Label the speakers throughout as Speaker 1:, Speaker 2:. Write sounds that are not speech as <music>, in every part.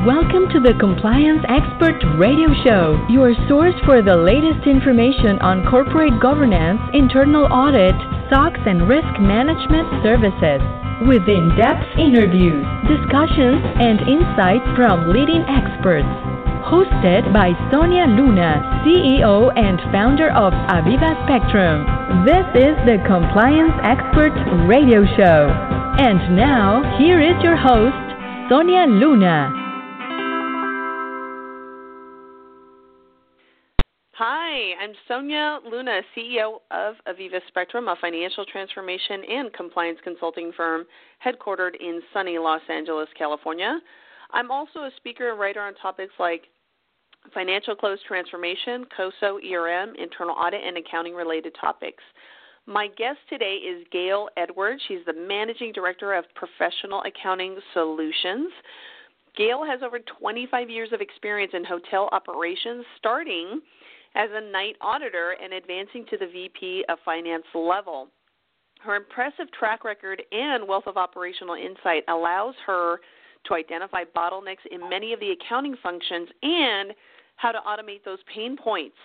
Speaker 1: Welcome to the Compliance Expert Radio Show, your source for the latest information on corporate governance, internal audit, SOX, and risk management services. With in depth interviews, discussions, and insights from leading experts. Hosted by Sonia Luna, CEO and founder of Aviva Spectrum. This is the Compliance Expert Radio Show. And now, here is your host, Sonia Luna.
Speaker 2: Hi, I'm Sonia Luna, CEO of Aviva Spectrum, a financial transformation and compliance consulting firm headquartered in sunny Los Angeles, California. I'm also a speaker and writer on topics like financial close transformation, COSO, ERM, internal audit, and accounting related topics. My guest today is Gayle Edwards. She's the Managing Director of Professional Accounting Solutions. Gayle has over 25 years of experience in hotel operations, starting as a night auditor and advancing to the VP of Finance level. Her impressive track record and wealth of operational insight allows her to identify bottlenecks in many of the accounting functions and how to automate those pain points.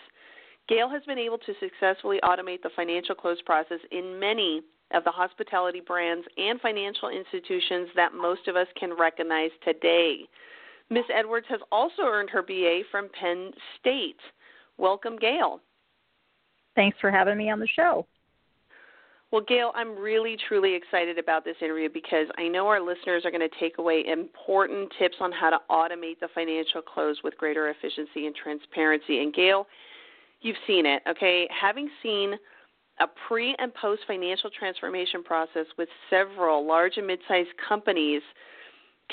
Speaker 2: Gayle has been able to successfully automate the financial close process in many of the hospitality brands and financial institutions that most of us can recognize today. Ms. Edwards has also earned her BA from Penn State. Welcome, Gayle.
Speaker 3: Thanks for having me on the show.
Speaker 2: Well, Gayle, I'm really, truly excited about this interview because I know our listeners are going to take away important tips on how to automate the financial close with greater efficiency and transparency. And, Gayle, you've seen it, okay? Having seen a pre and post financial transformation process with several large and mid sized companies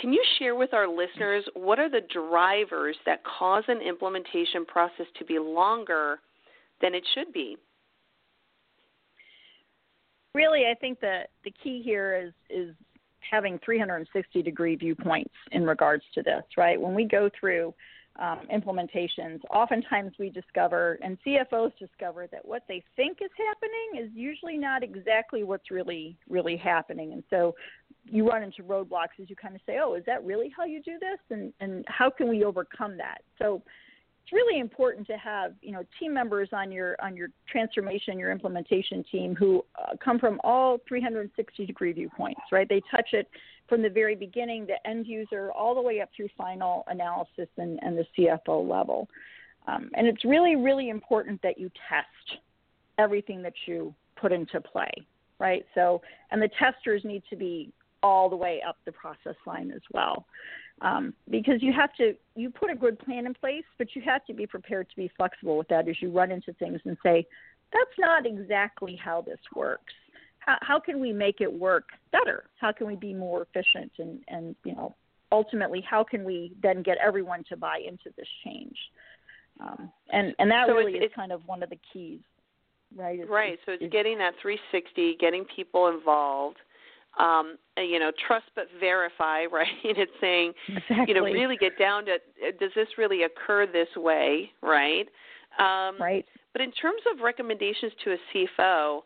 Speaker 2: can you share with our listeners what are the drivers that cause an implementation process to be longer than it should be?
Speaker 3: Really, I think that the key here is is having 360 degree viewpoints in regards to this, right? When we go through um, implementations, oftentimes we discover, and CFOs discover, that what they think is happening is usually not exactly what's really really happening. And so you run into roadblocks as you kind of say, "Oh, is that really how you do this?" and and how can we overcome that? So it's really important to have you know team members on your on your transformation your implementation team who uh, come from all 360 degree viewpoints right they touch it from the very beginning the end user all the way up through final analysis and, and the cfo level um, and it's really really important that you test everything that you put into play right so and the testers need to be all the way up the process line as well um, because you have to you put a good plan in place, but you have to be prepared to be flexible with that as you run into things and say, that's not exactly how this works. How, how can we make it work better? How can we be more efficient and and you know ultimately how can we then get everyone to buy into this change? Um, and and that
Speaker 2: so
Speaker 3: really
Speaker 2: it's,
Speaker 3: is kind of one of the keys, right?
Speaker 2: It's, right. It's, so it's, it's getting that 360, getting people involved um, you know, trust but verify, <laughs> right? And it's saying,
Speaker 3: exactly.
Speaker 2: you know, really get down to does this really occur this way, right?
Speaker 3: Um, right.
Speaker 2: But in terms of recommendations to a CFO,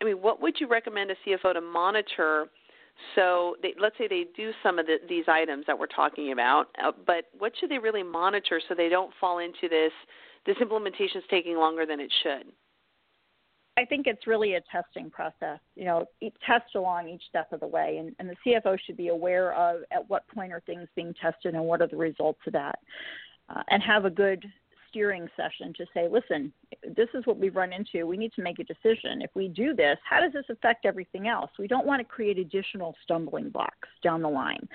Speaker 2: I mean, what would you recommend a CFO to monitor? So, they, let's say they do some of the, these items that we're talking about, uh, but what should they really monitor so they don't fall into this? This implementation is taking longer than it should.
Speaker 3: I think it's really a testing process. You know, test along each step of the way, and, and the CFO should be aware of at what point are things being tested and what are the results of that, uh, and have a good steering session to say, listen, this is what we've run into. We need to make a decision. If we do this, how does this affect everything else? We don't want to create additional stumbling blocks down the line.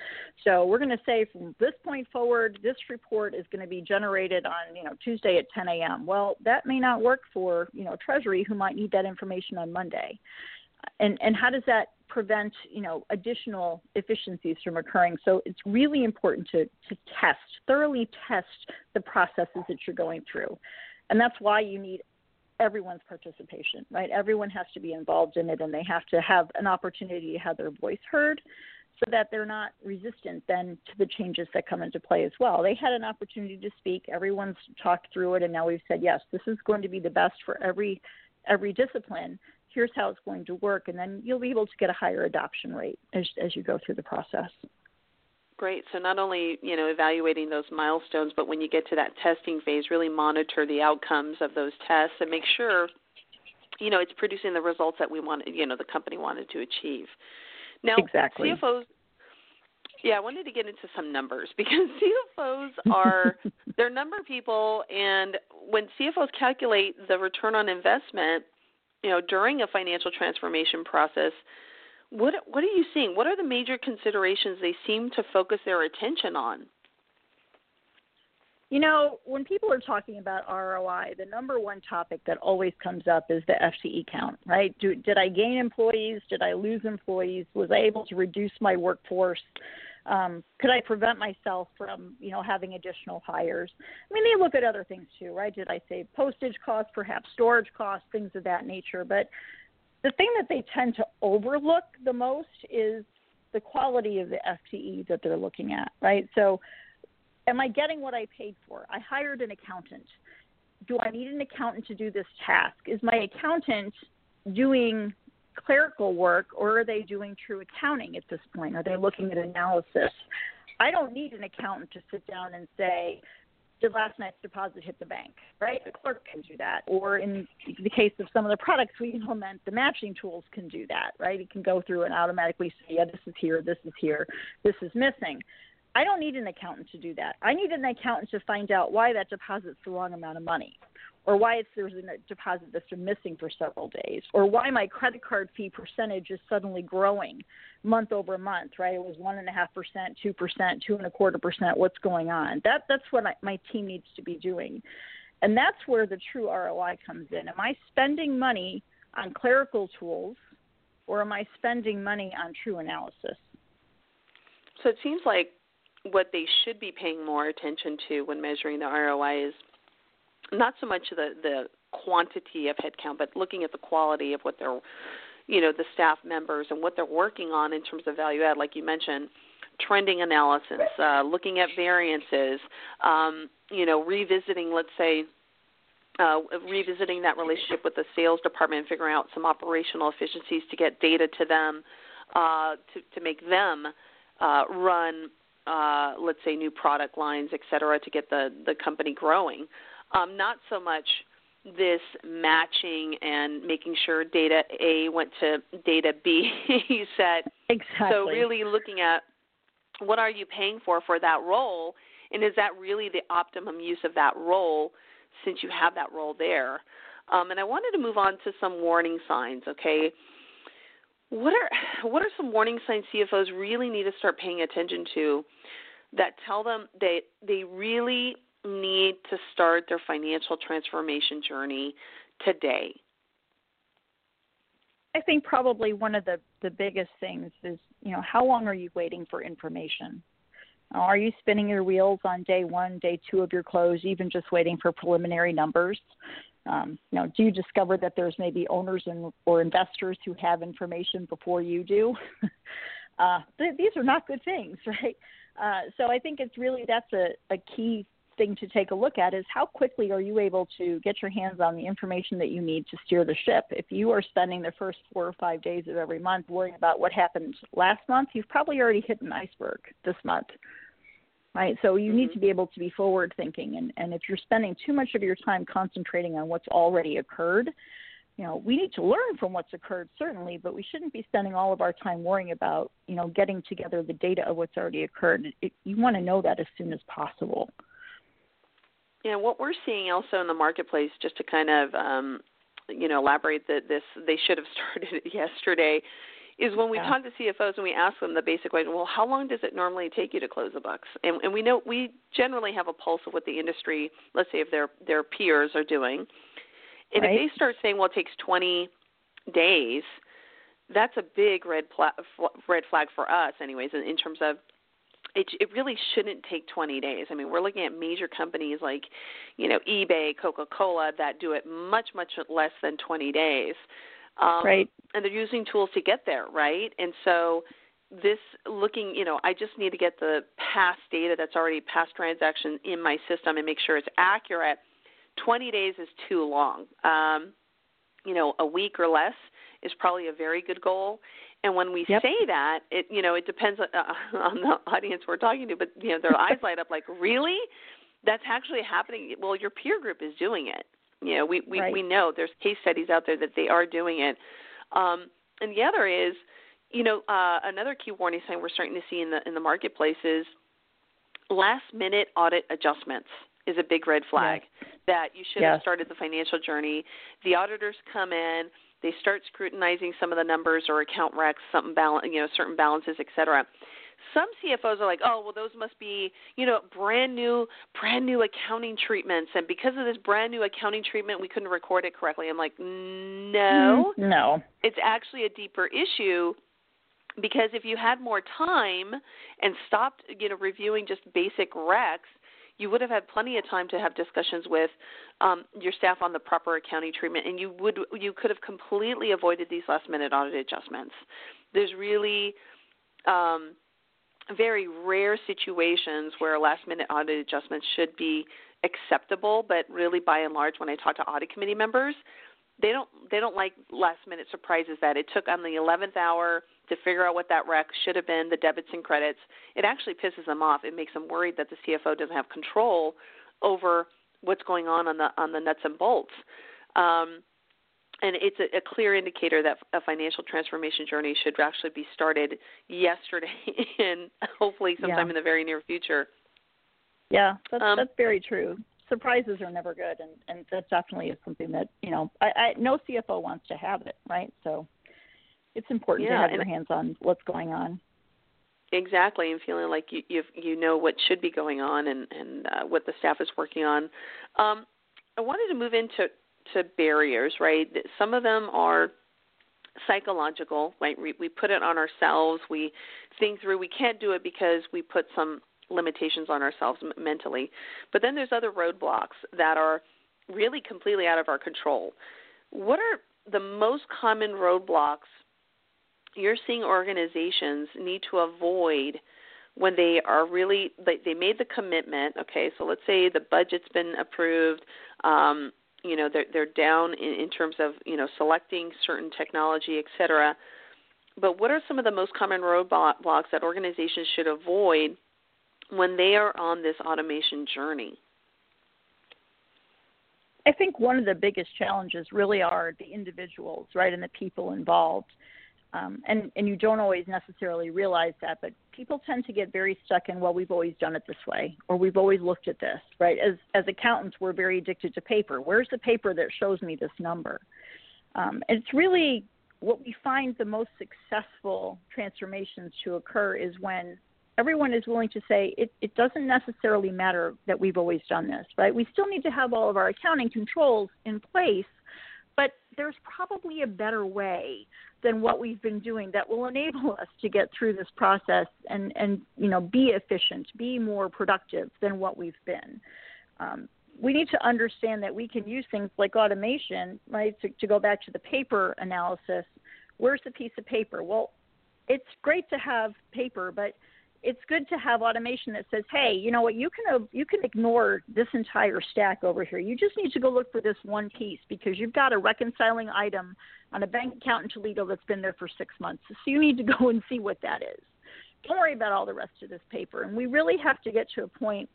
Speaker 3: So we're going to say from this point forward, this report is going to be generated on you know Tuesday at 10 a.m. Well, that may not work for you know Treasury, who might need that information on Monday. And and how does that prevent you know additional efficiencies from occurring. So it's really important to to test thoroughly test the processes that you're going through, and that's why you need everyone's participation. Right, everyone has to be involved in it, and they have to have an opportunity to have their voice heard. So that they're not resistant then to the changes that come into play as well. They had an opportunity to speak. Everyone's talked through it, and now we've said yes, this is going to be the best for every every discipline here's how it's going to work, and then you'll be able to get a higher adoption rate as, as you go through the process.
Speaker 2: great. So not only you know evaluating those milestones, but when you get to that testing phase, really monitor the outcomes of those tests and make sure you know it's producing the results that we wanted. You know the company wanted to achieve. Now,
Speaker 3: exactly.
Speaker 2: CFOs. Yeah, I wanted to get into some numbers <laughs> because CFOs are <laughs> they're number people, and when CFOs calculate the return on investment, you know, during a financial transformation process, what what are you seeing? What are the major considerations they seem to focus their attention on?
Speaker 3: You know, when people are talking about ROI, the number one topic that always comes up is the FTE count, right? Do, did I gain employees? Did I lose employees? Was I able to reduce my workforce? Um, could I prevent myself from, you know, having additional hires? I mean, they look at other things too, right? Did I save postage costs, perhaps storage costs, things of that nature? But the thing that they tend to overlook the most is the quality of the FTE that they're looking at, right? So am I getting what I paid for? I hired an accountant. Do I need an accountant to do this task? Is my accountant doing clerical work or are they doing true accounting at this point? Are they looking at analysis? I don't need an accountant to sit down and say, did last night's deposit hit the bank, right? The clerk can do that. Or in the case of some of the products we implement, the matching tools can do that, right? It can go through and automatically say, yeah, this is here, this is here, this is missing. I don't need an accountant to do that. I need an accountant to find out why that deposit's the wrong amount of money, or why it's there's a deposit that's been missing for several days, or why my credit card fee percentage is suddenly growing month over month. Right? It was one and a half percent, two percent, two and a quarter percent. What's going on? That that's what I, my team needs to be doing, and that's where the true ROI comes in. Am I spending money on clerical tools, or am I spending money on true analysis?
Speaker 2: So it seems like what they should be paying more attention to when measuring the ROI is not so much the the quantity of headcount, but looking at the quality of what they're, you know, the staff members and what they're working on in terms of value add, like you mentioned, trending analysis, uh, looking at variances, um, you know, revisiting, let's say, uh, revisiting that relationship with the sales department, figuring out some operational efficiencies to get data to them, uh, to to make them uh, run uh, let's say new product lines, et cetera, to get the the company growing. Um, not so much this matching and making sure data A went to data B <laughs> set.
Speaker 3: Exactly.
Speaker 2: So really looking at what are you paying for for that role, and is that really the optimum use of that role since you have that role there? Um, and I wanted to move on to some warning signs. Okay, what are what are some warning signs CFOs really need to start paying attention to that tell them that they really need to start their financial transformation journey today?
Speaker 3: I think probably one of the, the biggest things is, you know, how long are you waiting for information? Are you spinning your wheels on day one, day two of your close, even just waiting for preliminary numbers? Um, you know, do you discover that there's maybe owners and or investors who have information before you do? <laughs> uh, th- these are not good things, <laughs> right? Uh, so I think it's really that's a, a key thing to take a look at is how quickly are you able to get your hands on the information that you need to steer the ship. If you are spending the first four or five days of every month worrying about what happened last month, you've probably already hit an iceberg this month right? So you need mm-hmm. to be able to be forward thinking, and, and if you're spending too much of your time concentrating on what's already occurred, you know, we need to learn from what's occurred certainly, but we shouldn't be spending all of our time worrying about, you know, getting together the data of what's already occurred. It, you want to know that as soon as possible.
Speaker 2: Yeah, what we're seeing also in the marketplace, just to kind of, um, you know, elaborate that this they should have <laughs> started yesterday, is when we yeah. talk to CFOs and we ask them the basic question, well, how long does it normally take you to close the books? And, and we know we generally have a pulse of what the industry, let's say if their their peers are doing. And right. if they start saying, well, it takes 20 days, that's a big red pla- red flag for us, anyways, in, in terms of it, it really shouldn't take 20 days. I mean, we're looking at major companies like, you know, eBay, Coca-Cola that do it much, much less than 20 days.
Speaker 3: Um, right.
Speaker 2: And they're using tools to get there, right? And so this looking, you know, I just need to get the past data that's already past transaction in my system and make sure it's accurate. 20 days is too long. Um, you know, a week or less is probably a very good goal. And when we
Speaker 3: yep.
Speaker 2: say that, it you know it depends on, uh, <laughs> on the audience we're talking to, but you know their eyes light up like really, that's actually happening. Well, your peer group is doing it. You know, we we
Speaker 3: right.
Speaker 2: we know there's case studies out there that they are doing it. Um, and the other is, you know, uh, another key warning sign we're starting to see in the in the marketplace is last minute audit adjustments is a big red flag
Speaker 3: yes.
Speaker 2: that you should
Speaker 3: yes.
Speaker 2: have started the financial journey. The auditors come in, they start scrutinizing some of the numbers or account recs, something balance, you know, certain balances, et cetera. Some CFOs are like, oh, well, those must be, you know, brand new, brand new accounting treatments, and because of this brand new accounting treatment, we couldn't record it correctly. I'm like, no,
Speaker 3: mm, no,
Speaker 2: it's actually a deeper issue because if you had more time and stopped, you know, reviewing just basic recs, you would have had plenty of time to have discussions with um, your staff on the proper accounting treatment, and you would you could have completely avoided these last minute audit adjustments. There's really um, very rare situations where last minute audit adjustments should be acceptable, but really by and large, when I talk to audit committee members, they don't they don't like last minute surprises that it took on the 11th hour to figure out what that rec should have been, the debits and credits. It actually pisses them off. It makes them worried that the CFO doesn't have control over what's going on on the on the nuts and bolts. Um, and it's a, a clear indicator that a financial transformation journey should actually be started yesterday <laughs> and hopefully sometime
Speaker 3: yeah.
Speaker 2: in the very near future.
Speaker 3: Yeah, that's
Speaker 2: um,
Speaker 3: that's very true. Surprises are never good, and and that definitely is something that you know I, I no CFO wants to have it, right? So it's important
Speaker 2: yeah,
Speaker 3: to have your hands on what's going on.
Speaker 2: Exactly, and feeling like you you you know what should be going on and and uh, what the staff is working on. Um, I wanted to move into to barriers, right? Some of them are psychological, right? We, we put it on ourselves. We think through. We can't do it because we put some limitations on ourselves mentally. But then there's other roadblocks that are really completely out of our control. What are the most common roadblocks you're seeing organizations need to avoid when they are really they, they made the commitment okay so let's say the budget's been approved um, you know they're they're down in, in terms of you know selecting certain technology et cetera but what are some of the most common roadblocks that organizations should avoid when they are on this automation journey
Speaker 3: I think one of the biggest challenges really are the individuals, right, and the people involved. Um, and and you don't always necessarily realize that, but people tend to get very stuck in well, we've always done it this way, or we've always looked at this, right? As as accountants, we're very addicted to paper. Where's the paper that shows me this number? Um, and it's really what we find the most successful transformations to occur is when everyone is willing to say it, it doesn't necessarily matter that we've always done this, right? We still need to have all of our accounting controls in place, but there's probably a better way than what we've been doing that will enable <laughs> us to get through this process and and you know be efficient, be more productive than what we've been. Um, we need to understand that we can use things like automation, right? To, to go back to the paper analysis, where's the piece of paper? Well, it's great to have paper, but it's good to have automation that says, "Hey, you know what? You can uh, you can ignore this entire stack over here. You just need to go look for this one piece because you've got a reconciling item on a bank account in Toledo that's been there for six months. So you need to <laughs> go and see what that is. Don't worry about all the rest of this paper. And we really have to get to a point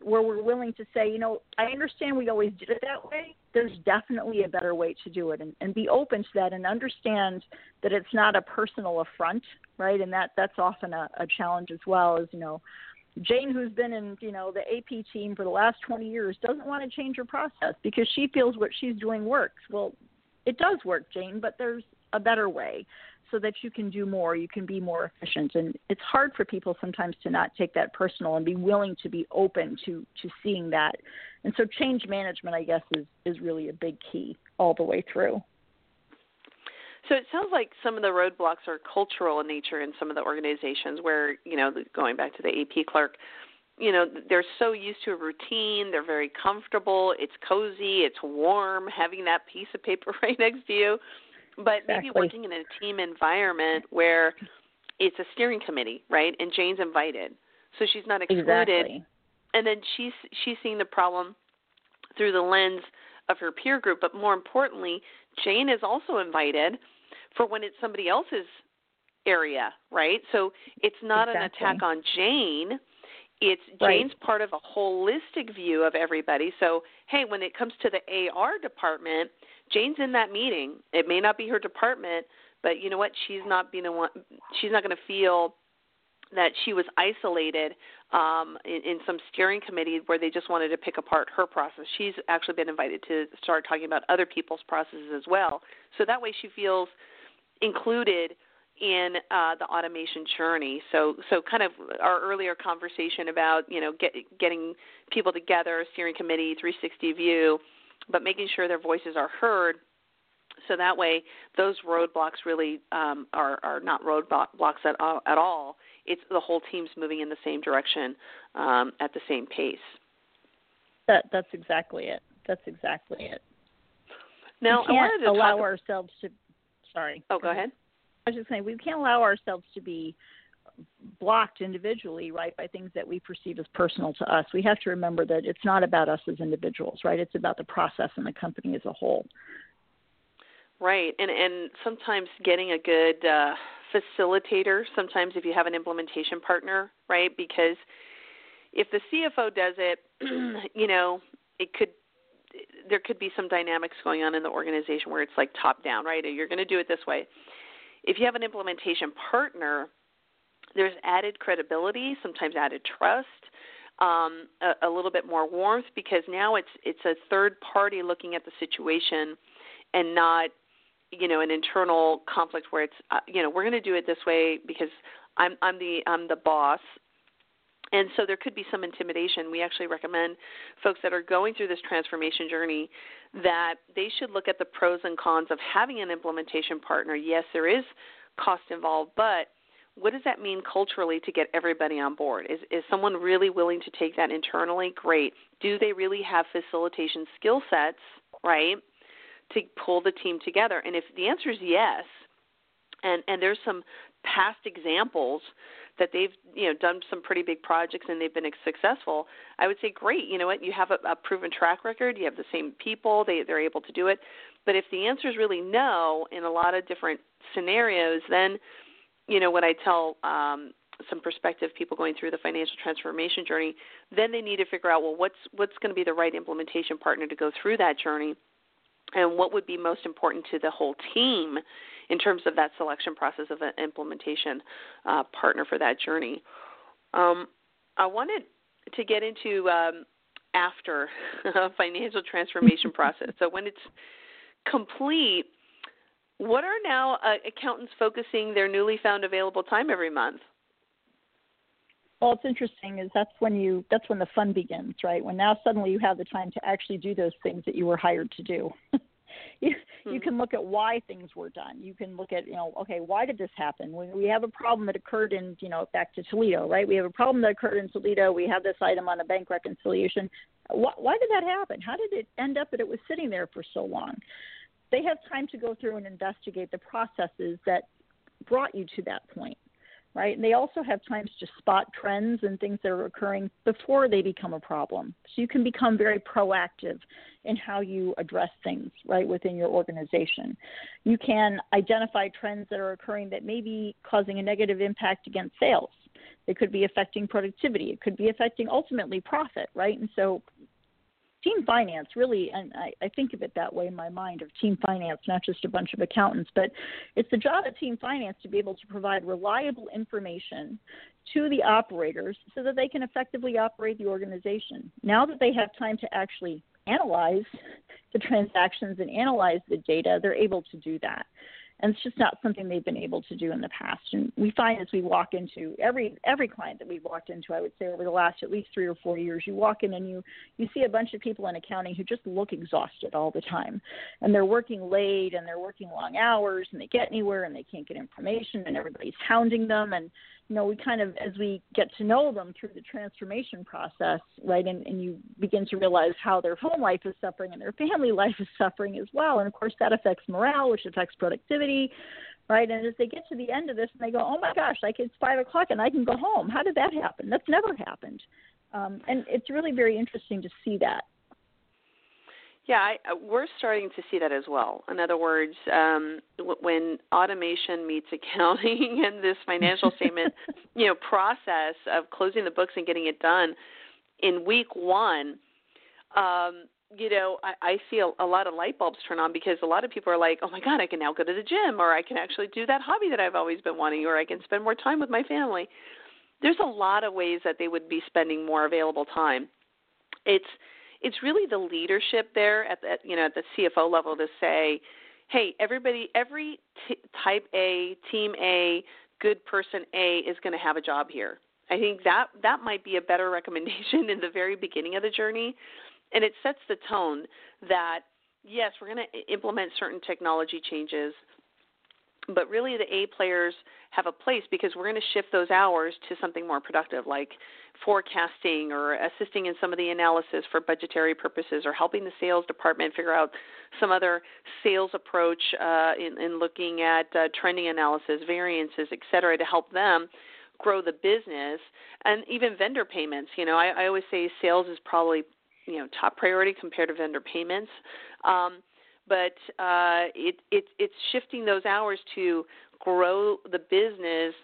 Speaker 3: where we're willing to say, you know, I understand we always did it that way. There's definitely a better way to do it and, and be open to that and understand that it's not a personal affront, right? And that that's often a, a challenge as well as, you know, Jane, who's been in, you know, the AP team for the last 20 years, doesn't want to change her process because she feels what she's doing works. Well, it does work, Jane, but there's a better way so that you can do more, you can be more efficient. And it's hard for people sometimes to not take that personal and be willing to be open to to seeing that. And so change management, I guess, is is really a big key all the way through.
Speaker 2: So it sounds like some of the roadblocks are cultural in nature in some of the organizations where, you know, going back to the AP clerk, you know, they're so used to a routine, they're very comfortable, it's cozy, it's warm, having that piece of paper <laughs> right next to you. But
Speaker 3: exactly.
Speaker 2: maybe working in a team environment where it's a steering committee, right? And Jane's invited. So she's not excluded.
Speaker 3: Exactly.
Speaker 2: And then she's she's seeing the problem through the lens of her peer group, but more importantly, Jane is also invited for when it's somebody else's area, right? So it's not
Speaker 3: exactly.
Speaker 2: an attack on Jane. It's
Speaker 3: right.
Speaker 2: Jane's part of a holistic view of everybody. So, hey, when it comes to the AR department, Jane's in that meeting. It may not be her department, but you know what? She's not being a one. She's not going to feel that she was isolated um, in, in some steering committee where they just wanted to pick apart her process. She's actually been invited to start talking about other people's processes as well. So that way she feels included in uh, the automation journey. So, so kind of our earlier conversation about you know get, getting people together, steering committee, 360 view, but making sure their voices are heard. So that way, those roadblocks really um, are are not roadblocks at all, at all. It's the whole team's moving in the same direction um, at the same pace.
Speaker 3: That that's exactly it. That's exactly it.
Speaker 2: Now,
Speaker 3: we can't allow
Speaker 2: talk...
Speaker 3: ourselves to. Sorry.
Speaker 2: Oh, go ahead.
Speaker 3: I was just saying we can't allow ourselves to be blocked individually, right, by things that we perceive as personal to us. We have to remember that it's not about us as individuals, right? It's about the process and the company as a whole.
Speaker 2: Right, and and sometimes getting a good uh, facilitator. Sometimes if you have an implementation partner, right, because if the CFO does it, <clears throat> you know, it could there could be some dynamics going on in the organization where it's like top down, right? You're going to do it this way. If you have an implementation partner, there's added credibility, sometimes added trust, um, a, a little bit more warmth because now it's it's a third party looking at the situation and not you know an internal conflict where it's uh, you know we're going to do it this way because I'm I'm the I'm the boss and so there could be some intimidation. We actually recommend folks that are going through this transformation journey that they should look at the pros and cons of having an implementation partner. Yes, there is cost involved, but what does that mean culturally to get everybody on board? Is is someone really willing to take that internally? Great. Do they really have facilitation skill sets, right, to pull the team together? And if the answer is yes, and and there's some past examples that they've you know done some pretty big projects and they've been successful, I would say great. You know what? You have a, a proven track record. You have the same people. They they're able to do it. But if the answer is really no in a lot of different scenarios, then you know what I tell um, some prospective people going through the financial transformation journey, then they need to figure out well what's what's going to be the right implementation partner to go through that journey, and what would be most important to the whole team in terms of that selection process of an implementation uh, partner for that journey. Um, I wanted to get into um, after <laughs> financial transformation process. So when it's complete, what are now uh, accountants focusing their newly found available time every month?
Speaker 3: Well, it's interesting is that's when you that's when the fun begins, right? When now suddenly you have the time to actually do those things that you were hired to do. <laughs> you, you hmm. can look at why things were done. You can look at, you know, okay, why did this happen? When we have a problem that occurred in, you know, back to Toledo, right? We have a problem that occurred in Toledo. We have this item on a bank reconciliation. Why, why did that happen? How did it end up that it was sitting there for so long? They have time to go through and investigate the processes that brought you to that point right? And they also have times to spot trends and things that are occurring before they become a problem. So you can become very proactive in how you address things, right, within your organization. You can identify trends that are occurring that may be causing a negative impact against sales. It could be affecting productivity. It could be affecting ultimately profit, right? And so team finance really and I, I think of it that way in my mind of team finance not just a bunch of accountants but it's the job of team finance to be able to provide reliable information to the operators so that they can effectively operate the organization. Now that they have time to actually analyze the transactions and analyze the data they're able to do that and it's just not something they've been able to do in the past. And we find as we walk into every every client that we've walked into, I would say over the last at least three or four years, you walk in and you you see a bunch of people in accounting who just look exhausted all the time, and they're working late and they're working long hours and they get anywhere and they can't get information and everybody's hounding them and you know, we kind of, as we get to know them through the transformation process, right, and, and you begin to realize how their home life is suffering and their family <laughs> life is suffering as well. And of course, that affects morale, which affects productivity, right? And as they get to the end of this and they go, oh my gosh, like it's five o'clock and I can go home. How did that happen? That's never happened. Um, and it's really very interesting to see that.
Speaker 2: Yeah, I, uh, we're starting to see that as well. In other words, um, w- when automation meets accounting <laughs> and this financial <laughs> statement, you know, process of closing the books and getting it done in week one, um, you know, I, I see a, a lot of light bulbs turn on because a lot of people are like, "Oh my God, I can now go to the gym, or I can actually do that hobby that I've always been wanting, or I can spend more time with my family." There's a lot of ways that they would be spending more available time. It's it's really the leadership there at the you know at the CFO level to say, hey, everybody, every t- type A, team A, good person A is going to have a job here. I think that that might be a better <laughs> recommendation in the very beginning of the journey, and it sets the tone that yes, we're going to implement certain technology changes but really the A players have a place because we're going to shift those hours to something more productive like forecasting or assisting in some of the analysis for budgetary purposes or helping the sales department figure out some other sales approach uh, in, in looking at uh, trending analysis, variances, et cetera, to help them grow the business and even vendor payments. You know, I, I always say sales is probably you know top priority compared to vendor payments. Um, but uh, it, it, it's shifting those hours to grow the business.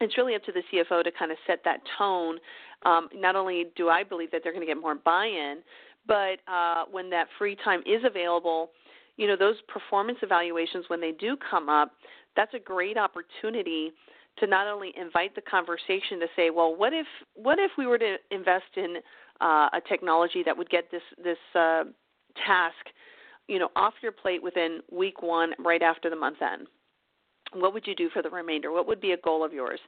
Speaker 2: It's really up to the CFO to kind of set that tone. Um, not only do I believe that they're going to get more buy-in, but uh, when that free time is available, you know those performance evaluations when they do come up, that's a great opportunity to not only invite the conversation to say, well, what if what if we were to invest in uh, a technology that would get this this uh, task you know, off your plate within week one, right after the month end. What would you do for the remainder? What would be a goal of yours?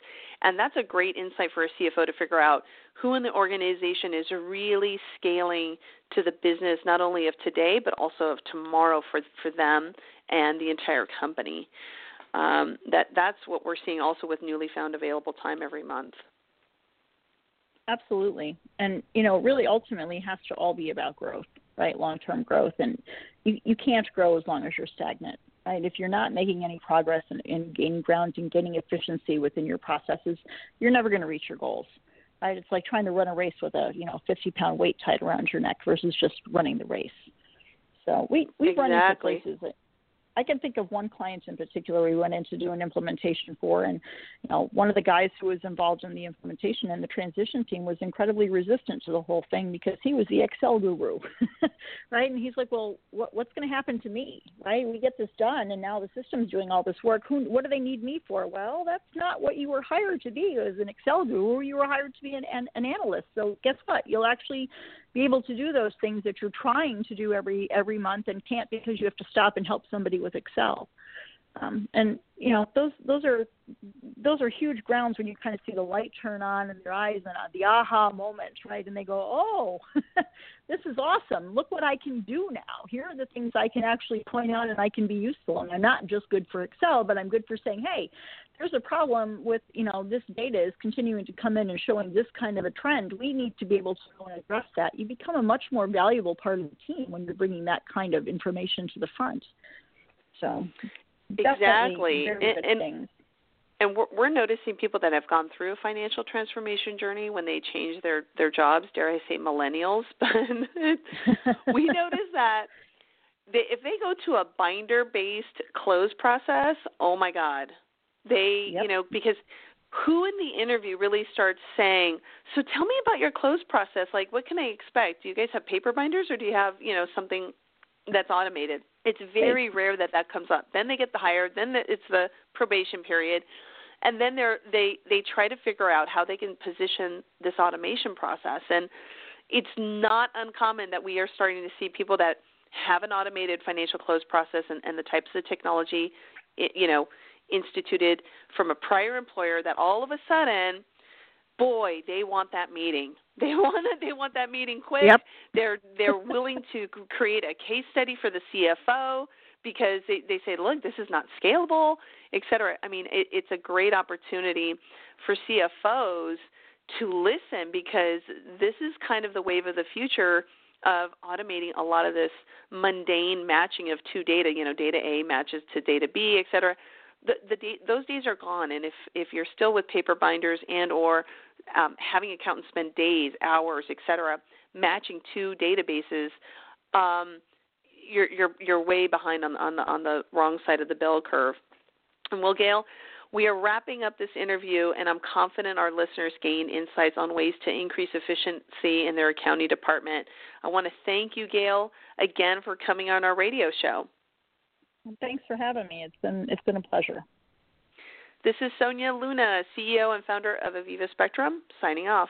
Speaker 2: And that's a great insight for a CFO to figure out who in the organization is really scaling to the business not only of today but also of tomorrow for for them and the entire company. Um, that that's what we're seeing also with newly found available time every month.
Speaker 3: Absolutely, and you know, really, ultimately, has to all be about growth right? Long term growth. And you, you can't grow as long as you're stagnant, right? If you're not making any progress in, in gaining ground and gaining efficiency within your processes, you're never going to reach your goals. Right? It's like trying to run a race with a you know 50 pound weight tied around your neck versus just running the race. So we we
Speaker 2: exactly.
Speaker 3: run into places that I can think of one client in particular we went in to do an implementation for, and you know, one of the guys who was involved in the implementation and the transition team was incredibly resistant to the whole thing because he was the Excel guru, <laughs> right? And he's like, "Well, what, what's going to happen to me? Right? We get this done, and now the system's doing all this work. Who, what do they need me for? Well, that's not what you were hired to be as an Excel guru. You were hired to be an, an, an analyst. So guess what? You'll actually be able to do those things that you're trying to do every every month and can't because you have to stop and help somebody with Excel. Um, and you know those those are those are huge grounds when you kind of see the light turn on in their eyes and uh, the aha moment, right? And they go, "Oh, <laughs> this is awesome! Look what I can do now. Here are the things I can actually point out, and I can be useful. And I'm not just good for Excel, but I'm good for saying, hey, there's a problem with you know this data is continuing to come in and showing this kind of a trend we need to be able to address that you become a much more valuable part of the team when you're bringing that kind of information to the front so
Speaker 2: exactly
Speaker 3: and,
Speaker 2: and, and we're, we're noticing people that have gone through a financial transformation journey when they change their their jobs dare i say millennials <laughs> but <laughs> we notice that they, if they go to a binder based close process oh my god they,
Speaker 3: yep.
Speaker 2: you know, because who in the interview really starts saying, "So tell me about your close process. Like, what can I expect? Do you guys have paper binders, or do you have, you know, something that's automated?" It's very rare that that comes up. Then they get the hire. Then the, it's the probation period, and then they're they they try to figure out how they can position this automation process. And it's not uncommon that we are starting to see people that have an automated financial close process and, and the types of technology, you know instituted from a prior employer that all of a sudden boy they want that meeting. <laughs> They want they want that meeting quick.
Speaker 3: Yep.
Speaker 2: they're they're <laughs> willing to create a case study for the CFO because they they say look this is not scalable et cetera. I mean it, it's a great opportunity for CFOs to listen because this is kind of the wave of the future of automating a lot of this mundane matching of two data you know data a matches to data b et cetera the, the those days are gone and if if you're still with paper binders and or um, having accountants spend days hours etc matching two databases um, you're you're you're way behind on on the on the wrong side of the bell curve. And well, Gayle, we are wrapping up this interview, and I'm confident our listeners gain insights on ways to increase efficiency in their county department. I want to thank you, Gayle, again for coming on our radio show.
Speaker 3: Thanks for having me. It's been it's been a pleasure.
Speaker 2: This is Sonia Luna, CEO and founder of Aviva Spectrum, signing off.